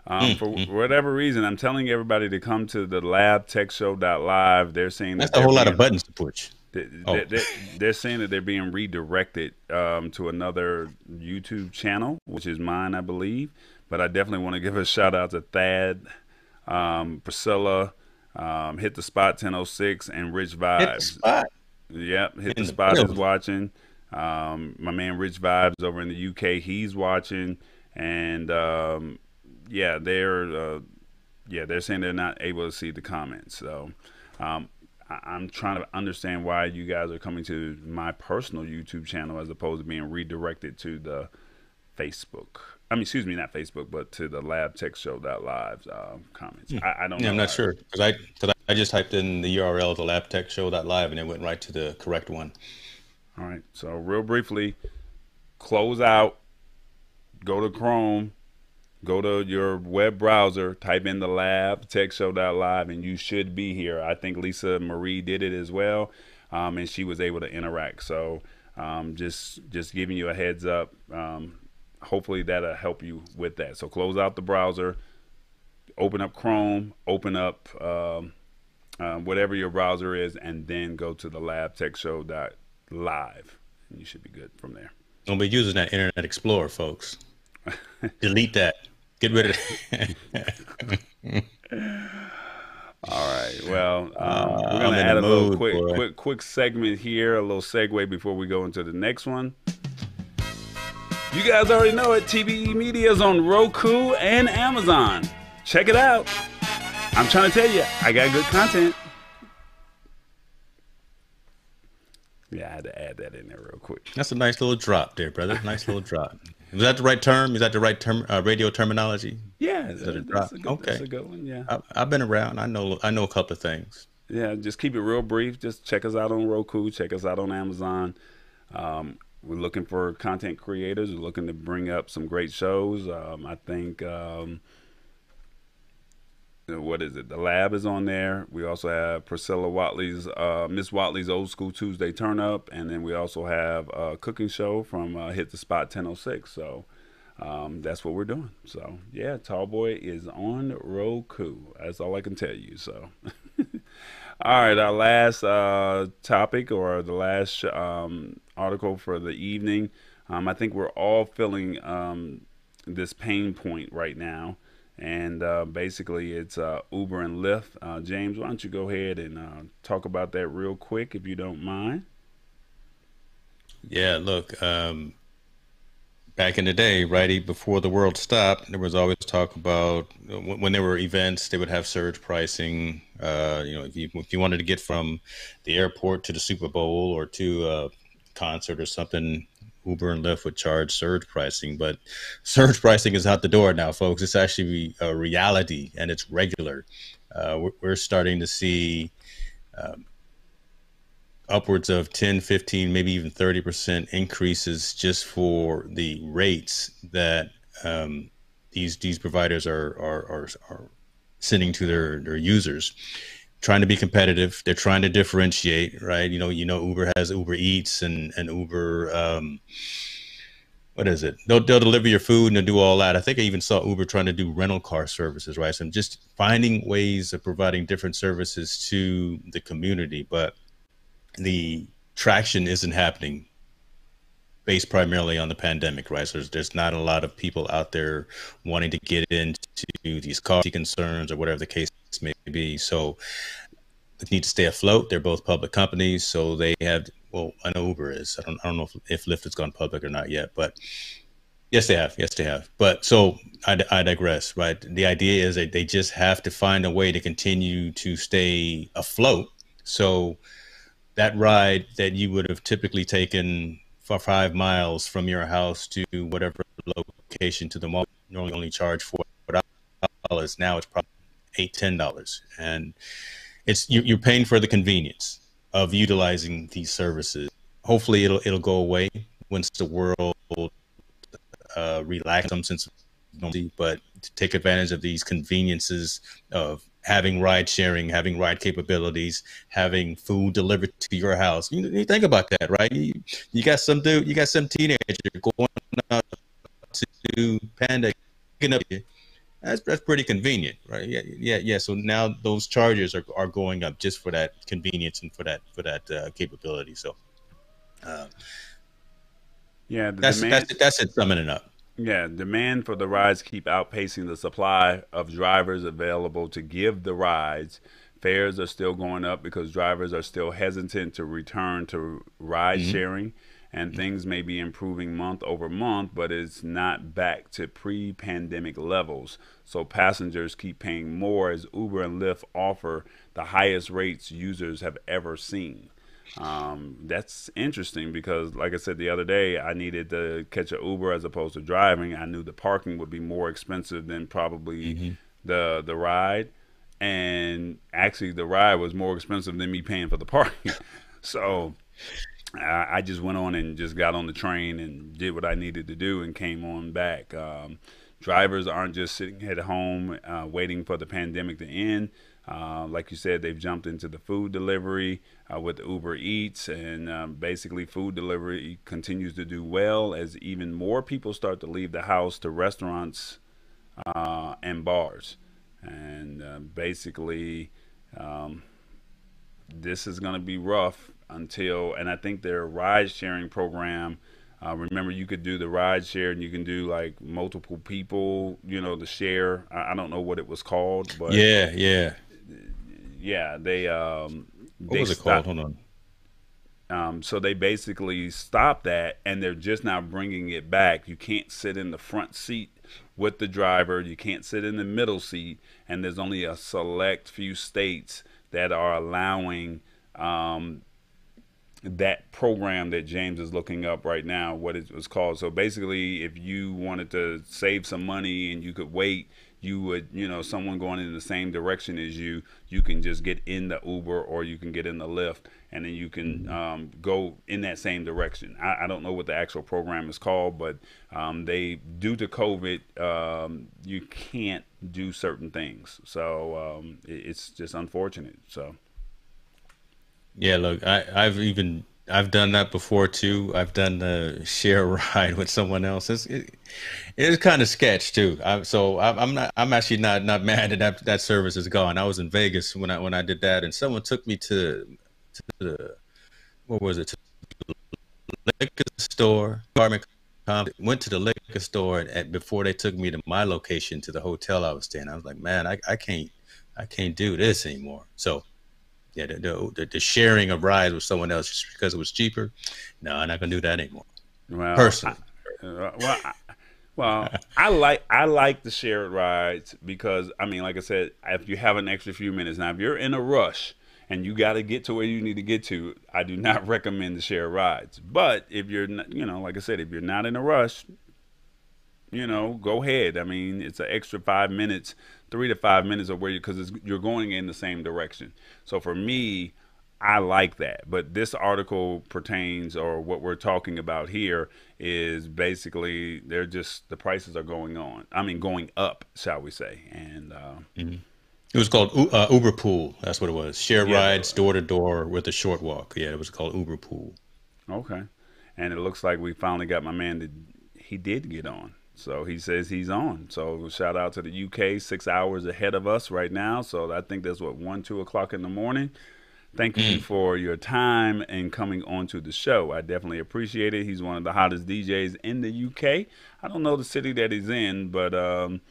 Um, mm, for mm. whatever reason, I'm telling everybody to come to the lab labtechshow.live. They're saying that's that a whole lot of buttons to push. They, oh. they, they're saying that they're being redirected um, to another YouTube channel, which is mine, I believe. But I definitely want to give a shout out to Thad, um, Priscilla, um, Hit the Spot 1006, and Rich Vibes. Hit. Yep, Hit in the Spot the is watching. Um, my man Rich Vibes over in the UK, he's watching. And um, yeah, they're uh, yeah they're saying they're not able to see the comments. So um, I- am trying to understand why you guys are coming to my personal YouTube channel as opposed to being redirected to the Facebook. I mean, excuse me, not Facebook, but to the Lab Tech Show Live uh, comments. Hmm. I, I, don't. Yeah, I'm not sure because I cause I just typed in the URL of the Lab Tech Show Live and it went right to the correct one. All right. So real briefly, close out, go to Chrome, go to your web browser, type in the lab, techshow.live, and you should be here. I think Lisa Marie did it as well, um, and she was able to interact. So um, just just giving you a heads up. Um, hopefully that'll help you with that. So close out the browser, open up Chrome, open up um, uh, whatever your browser is, and then go to the labtechshow.live, and you should be good from there. Don't be using that Internet Explorer, folks. Delete that. Get rid of it. All right. Well, um, uh, we're gonna add a mood, little quick, boy. quick, quick segment here, a little segue before we go into the next one. You guys already know it. TBE Media is on Roku and Amazon. Check it out. I'm trying to tell you, I got good content. Yeah, I had to add that in there real quick. That's a nice little drop there, brother. Nice little drop. Is that the right term? Is that the right term? Uh, radio terminology? Yeah, that, that's, that's, a good, okay. that's a good one. Yeah, I, have been around. I know. I know a couple of things. Yeah, just keep it real brief. Just check us out on Roku. Check us out on Amazon. Um, we're looking for content creators. We're looking to bring up some great shows. Um, I think. Um, what is it? The lab is on there. We also have Priscilla Watley's uh, Miss Watley's Old School Tuesday Turn Up, and then we also have a cooking show from uh, Hit the Spot 1006. So um, that's what we're doing. So yeah, Tallboy is on Roku. That's all I can tell you. So. all right, our last uh, topic or the last um, article for the evening. Um, I think we're all feeling um, this pain point right now and uh, basically it's uh, Uber and Lyft. Uh, James, why don't you go ahead and uh, talk about that real quick, if you don't mind? Yeah, look, um, back in the day, right before the world stopped, there was always talk about when there were events, they would have surge pricing. Uh, you know, if you if you wanted to get from the airport to the Super Bowl or to a concert or something, Uber and Lyft would charge surge pricing, but surge pricing is out the door now, folks. It's actually a reality and it's regular. Uh, we're, starting to see um, upwards of 10, 15, maybe even 30% increases just for the rates that um, these these providers are, are, are, are sending to their, their users trying to be competitive. They're trying to differentiate, right? You know, you know, Uber has Uber Eats and and Uber. Um, what is it? They'll, they'll deliver your food and they'll do all that. I think I even saw Uber trying to do rental car services, right? So I'm just finding ways of providing different services to the community, but the traction isn't happening based primarily on the pandemic, right? So there's, there's not a lot of people out there wanting to get into these car concerns or whatever the case may be. So they need to stay afloat. They're both public companies, so they have. Well, I know Uber is. I don't. I don't know if, if Lyft has gone public or not yet, but yes, they have. Yes, they have. But so I, I digress. Right. The idea is that they just have to find a way to continue to stay afloat. So that ride that you would have typically taken for five miles from your house to whatever location to the mall normally only charge four dollars. Now it's probably eight ten dollars, and it's you're paying for the convenience of utilizing these services. Hopefully, it'll it'll go away once the world uh, relax some sense of normalcy, but to take advantage of these conveniences of having ride sharing, having ride capabilities, having food delivered to your house. You, you think about that, right? You, you got some dude, you got some teenager going up to Panda, picking up that's that's pretty convenient, right? Yeah, yeah, yeah. So now those charges are, are going up just for that convenience and for that for that uh, capability. So, uh, yeah, that's, demand, that's it, that's it. Summing it up. Yeah, demand for the rides keep outpacing the supply of drivers available to give the rides. Fares are still going up because drivers are still hesitant to return to ride mm-hmm. sharing and things may be improving month over month, but it's not back to pre pandemic levels. So passengers keep paying more as Uber and Lyft offer the highest rates users have ever seen. Um, that's interesting because, like I said the other day, I needed to catch an Uber as opposed to driving. I knew the parking would be more expensive than probably mm-hmm. the the ride, and actually the ride was more expensive than me paying for the parking. so I, I, just went on and just got on the train and did what I needed to do and came on back. Um, drivers aren't just sitting at home uh, waiting for the pandemic to end. Uh, like you said, they've jumped into the food delivery uh, with Uber Eats, and um, basically, food delivery continues to do well as even more people start to leave the house to restaurants uh, and bars. And uh, basically, um, this is going to be rough until, and I think their ride sharing program. Uh, remember, you could do the ride share, and you can do like multiple people. You know, the share. I, I don't know what it was called, but yeah, yeah, yeah. They um, what they was it stopped, called? Hold on. Um, so they basically stopped that, and they're just now bringing it back. You can't sit in the front seat with the driver. You can't sit in the middle seat, and there's only a select few states that are allowing um, that program that James is looking up right now, what it was called. So basically, if you wanted to save some money and you could wait, you would, you know, someone going in the same direction as you, you can just get in the Uber or you can get in the Lyft and then you can um, go in that same direction. I, I, don't know what the actual program is called, but um, they, due to COVID, um, you can't do certain things. So um, it, it's just unfortunate. So. Yeah, look, I, I've even I've done that before too. I've done the share ride with someone else. It's it, it's kind of sketch too. I, so I, I'm not. I'm actually not not mad that, that that service is gone. I was in Vegas when I when I did that, and someone took me to to the what was it? To the liquor store. Went to the liquor store and, and before they took me to my location to the hotel I was staying. I was like, man, I, I can't I can't do this anymore. So yeah, the, the, the sharing of rides with someone else just because it was cheaper. No, I'm not gonna do that anymore. Well, personally, I, uh, well, I, well, I like I like the shared rides because I mean, like I said, if you have an extra few minutes now, if you're in a rush and you got to get to where you need to get to, I do not recommend the shared rides. But if you're, not, you know, like I said, if you're not in a rush, you know, go ahead. I mean, it's an extra five minutes, three to five minutes of where you because you're going in the same direction. So for me, I like that. But this article pertains, or what we're talking about here, is basically they're just the prices are going on. I mean, going up, shall we say? And uh, mm-hmm. it was called uh, Uber Pool. That's what it was. Share yeah, rides door to door with a short walk. Yeah, it was called Uber Pool. Okay, and it looks like we finally got my man that he did get on. So he says he's on. So shout out to the UK, six hours ahead of us right now. So I think that's what one, two o'clock in the morning. Thank you mm. for your time and coming on to the show. I definitely appreciate it. He's one of the hottest DJs in the UK. I don't know the city that he's in, but um,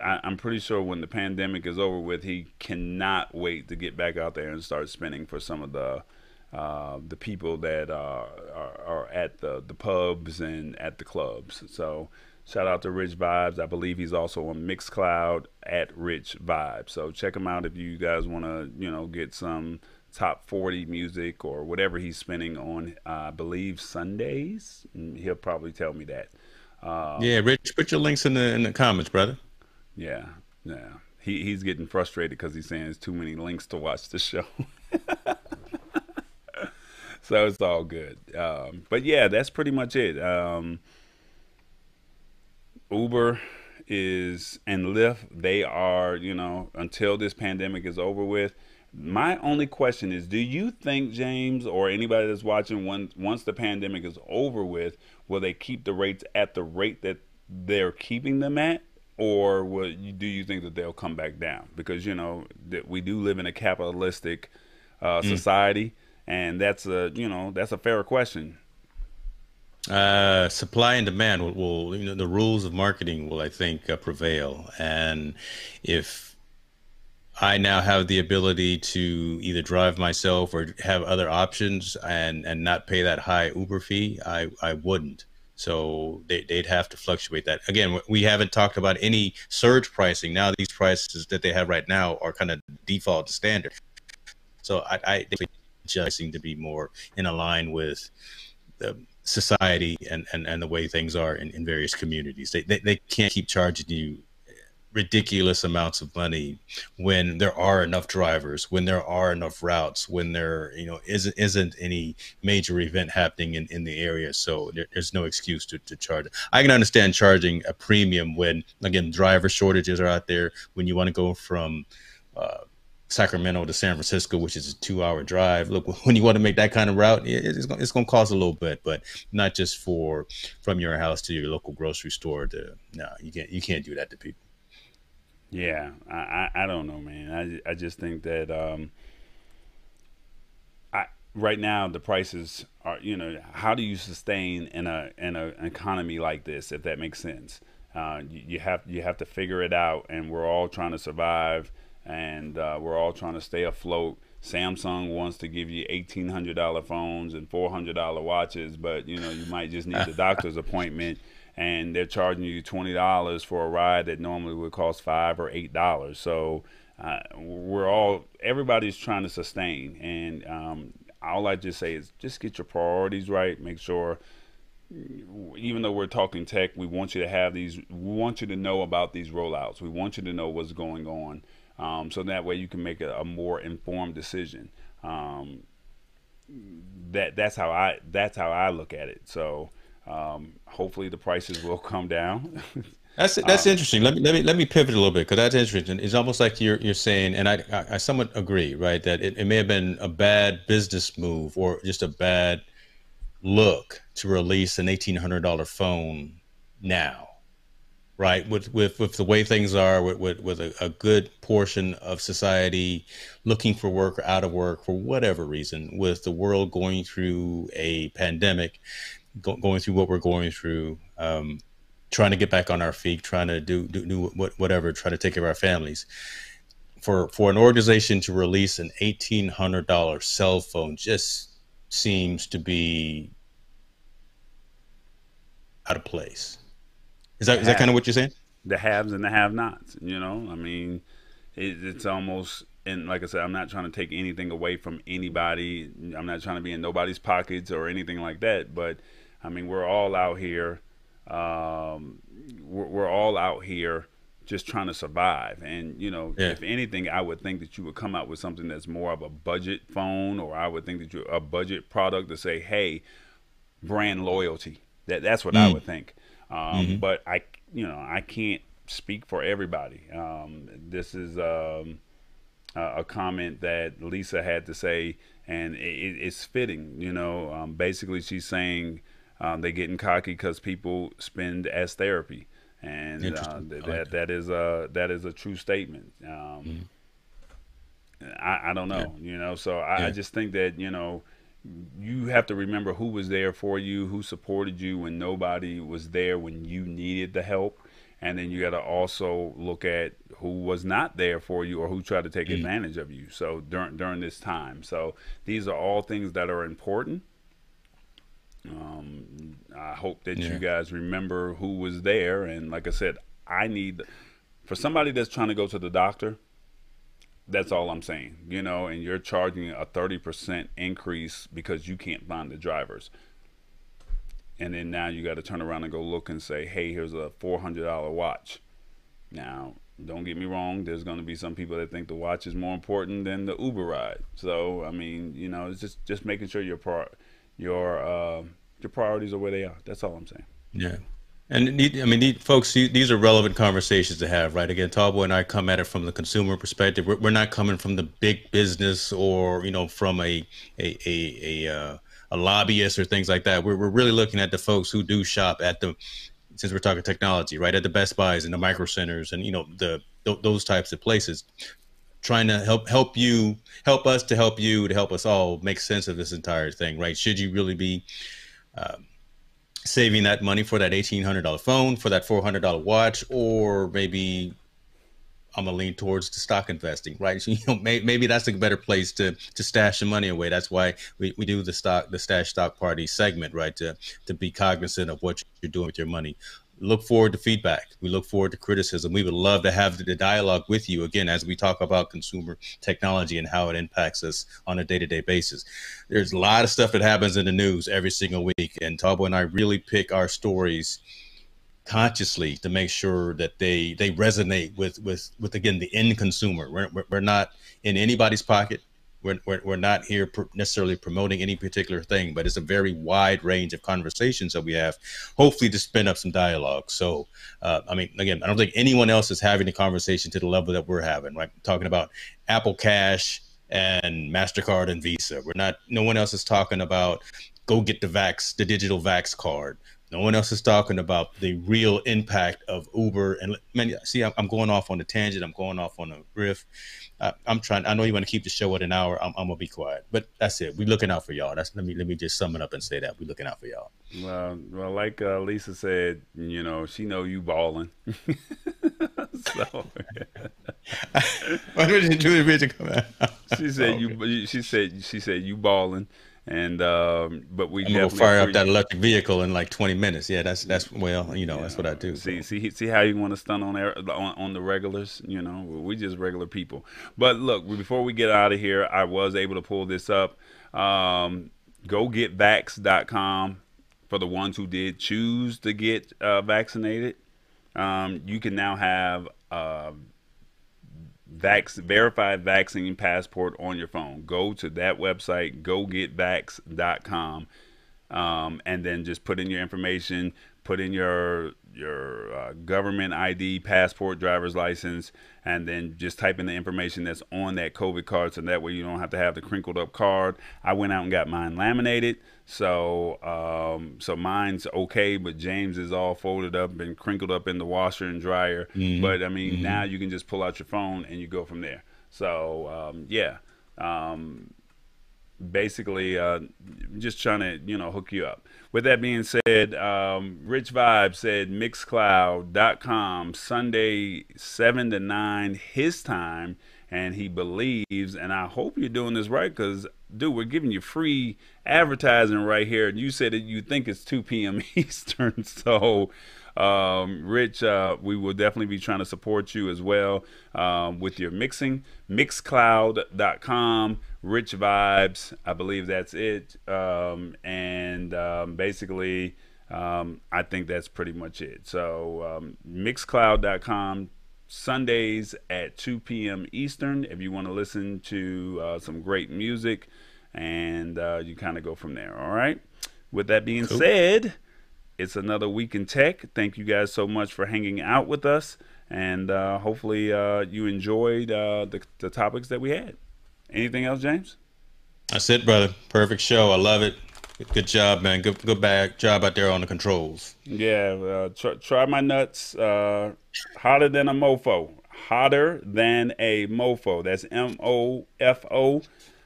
I, am pretty sure when the pandemic is over with, he cannot wait to get back out there and start spinning for some of the uh, the people that uh, are, are, at the, the pubs and at the clubs. So shout out to Rich Vibes. I believe he's also on Mixcloud at Rich Vibes. So check him out if you guys want to, you know, get some top 40 music or whatever he's spinning on, uh, I believe Sundays. He'll probably tell me that. Um, yeah, Rich, put your links in the in the comments, brother. Yeah, yeah. He he's getting frustrated because he's saying there's too many links to watch the show. so it's all good. Um, but yeah, that's pretty much it. Um, Uber is and Lyft, they are, you know, until this pandemic is over with. My only question is, do you think James or anybody that's watching once once the pandemic is over with, will they keep the rates at the rate that they're keeping them at, or will, do you think that they'll come back down? Because you know that we do live in a capitalistic uh, mm. society, and that's a you know that's a fair question. Uh, supply and demand will, will, you know the rules of marketing will I think uh, prevail, and if I now have the ability to either drive myself or have other options and and not pay that high Uber fee, I I wouldn't. So they, would have to fluctuate that. Again, we haven't talked about any surge pricing. Now these prices that they have right now are kind of default standard. So I, I seem to be more in line with the society and, and, and the way things are in, in various communities. They, they, they can't keep charging you ridiculous amounts of money when there are enough drivers when there are enough routes when there you know isn't isn't any major event happening in, in the area so there, there's no excuse to, to charge i can understand charging a premium when again driver shortages are out there when you want to go from uh, Sacramento to San Francisco, which is a two-hour drive. Look, when you want to make that kind of route, it's going, to cost a little bit, but not just for from your house to your local grocery store. To no, you can't you can't do that to people. Yeah, I, I, I don't know, man. I, I just think that um, I right now the prices are you know how do you sustain in a in a, an economy like this if that makes sense? Uh, you, you have you have to figure it out, and we're all trying to survive, and uh, we're all trying to stay afloat. Samsung wants to give you eighteen hundred dollar phones and four hundred dollar watches, but you know you might just need a doctor's appointment and they're charging you twenty dollars for a ride that normally would cost five or eight dollars. So uh, we're all everybody's trying to sustain, and um, all I just say is just get your priorities right. Make sure, even though we're talking tech, we want you to have these. We want you to know about these rollouts. We want you to know what's going on, um, so that way you can make a, a more informed decision. Um, that that's how I that's how I look at it. So um, hopefully, the prices will come down. That's that's um, interesting. Let me let me let me pivot a little bit because that's interesting. It's almost like you're you're saying, and I I, I somewhat agree, right? That it, it may have been a bad business move or just a bad look to release an eighteen hundred dollar phone now, right? With with with the way things are, with with, with a, a, good portion of society looking for work or out of work for whatever reason, with the world going through a pandemic, go, going through what we're going through, um, trying to get back on our feet, trying to do do, do what, whatever, trying to take care of our families. For for an organization to release an eighteen hundred dollar cell phone just seems to be out of place. Is that is that kind of what you're saying? The haves and the have-nots. You know, I mean, it, it's almost and like I said, I'm not trying to take anything away from anybody. I'm not trying to be in nobody's pockets or anything like that. But I mean, we're all out here. Um, we're, we're, all out here just trying to survive. And you know, yeah. if anything, I would think that you would come out with something that's more of a budget phone, or I would think that you're a budget product to say, hey, brand loyalty. That that's what mm. I would think. Um, mm-hmm. But I, you know, I can't speak for everybody. Um, this is. Um, a comment that Lisa had to say, and it, it's fitting. You know, um, basically she's saying um, they're getting cocky because people spend as therapy, and uh, th- that that is a that is a true statement. Um, mm-hmm. I, I don't know, yeah. you know, so I, yeah. I just think that you know you have to remember who was there for you, who supported you when nobody was there when you needed the help. and then you got to also look at who was not there for you or who tried to take mm. advantage of you. So during during this time, so these are all things that are important. Um, I hope that yeah. you guys remember who was there, and like I said, I need for somebody that's trying to go to the doctor. That's all I'm saying, you know, and you're charging a 30% increase because you can't find the drivers and then now you got to turn around and go look and say, hey, here's a $400 watch. Now, don't get me wrong, there's going to be some people that think the watch is more important than the Uber ride. So, I mean, you know, it's just just making sure your par- your uh, your priorities are where they are. That's all I'm saying. Yeah. And I mean, folks, these are relevant conversations to have, right? Again, Tallboy and I come at it from the consumer perspective. We're, we're not coming from the big business or you know from a a a, a uh, a lobbyist or things like that. We're, we're really looking at the folks who do shop at the, since we're talking technology, right? At the Best Buys and the micro centers and, you know, the, th- those types of places trying to help help you help us to help you to help us all make sense of this entire thing right should you really be um, saving that money for that $1800 phone for that $400 watch or maybe I'm gonna lean towards the stock investing, right? So, you know, may, maybe that's a better place to to stash the money away. That's why we, we do the stock the stash stock party segment, right? To to be cognizant of what you're doing with your money. Look forward to feedback. We look forward to criticism. We would love to have the dialogue with you again as we talk about consumer technology and how it impacts us on a day to day basis. There's a lot of stuff that happens in the news every single week, and Tallboy and I really pick our stories consciously to make sure that they they resonate with with with again the end consumer. We're, we're not in anybody's pocket. We're, we're, we're not here necessarily promoting any particular thing, but it's a very wide range of conversations that we have, hopefully to spin up some dialogue. So, uh, I mean, again, I don't think anyone else is having a conversation to the level that we're having, right? Talking about Apple Cash and MasterCard and Visa. We're not, no one else is talking about go get the Vax, the digital Vax card. No one else is talking about the real impact of Uber. And man, see, I'm, going off on a tangent. I'm going off on a riff. Uh, I'm trying. I know you want to keep the show at an hour. I'm, I'm, gonna be quiet, but that's it. We're looking out for y'all. That's let me let me just sum it up and say that we're looking out for y'all. Well, well, like uh, Lisa said, you know, she know you balling. so, did you do the come out? She said oh, you. She said she said you balling and um, but we gonna fire up that electric vehicle in like 20 minutes. Yeah, that's that's well, you know, yeah. that's what I do. See, so. see, see how you want to stun on air on, on the regulars. You know, we just regular people. But look, before we get out of here, I was able to pull this up. Um, go get vax.com for the ones who did choose to get uh, vaccinated. Um, you can now have. Uh, vax verified vaccine passport on your phone. Go to that website, gogetvax.com, um, and then just put in your information, put in your your uh, government ID, passport, driver's license, and then just type in the information that's on that COVID card, so that way you don't have to have the crinkled up card. I went out and got mine laminated. So um, so mine's okay, but James is all folded up and crinkled up in the washer and dryer. Mm-hmm. But I mean, mm-hmm. now you can just pull out your phone and you go from there. So um, yeah, um, basically uh, just trying to you know hook you up. With that being said, um, Rich Vibe said Mixcloud.com Sunday seven to nine his time, and he believes, and I hope you're doing this right because dude, we're giving you free advertising right here. And you said that you think it's 2 p.m. Eastern. So, um, Rich, uh, we will definitely be trying to support you as well um, with your mixing. Mixcloud.com, Rich Vibes. I believe that's it. Um, and um, basically, um, I think that's pretty much it. So, um, Mixcloud.com Sundays at 2 p.m. Eastern if you want to listen to uh, some great music, and uh, you kind of go from there. All right. With that being cool. said, it's another week in tech. Thank you guys so much for hanging out with us, and uh, hopefully uh, you enjoyed uh, the, the topics that we had. Anything else, James? That's it, brother. Perfect show. I love it. Good job, man. Good, good bad job out there on the controls. Yeah, uh, try, try, my nuts. Uh, hotter than a mofo. Hotter than a mofo. That's M O F O.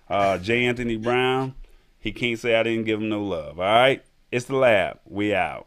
Uh, J. Anthony Brown. He can't say I didn't give him no love. All right, it's the lab. We out.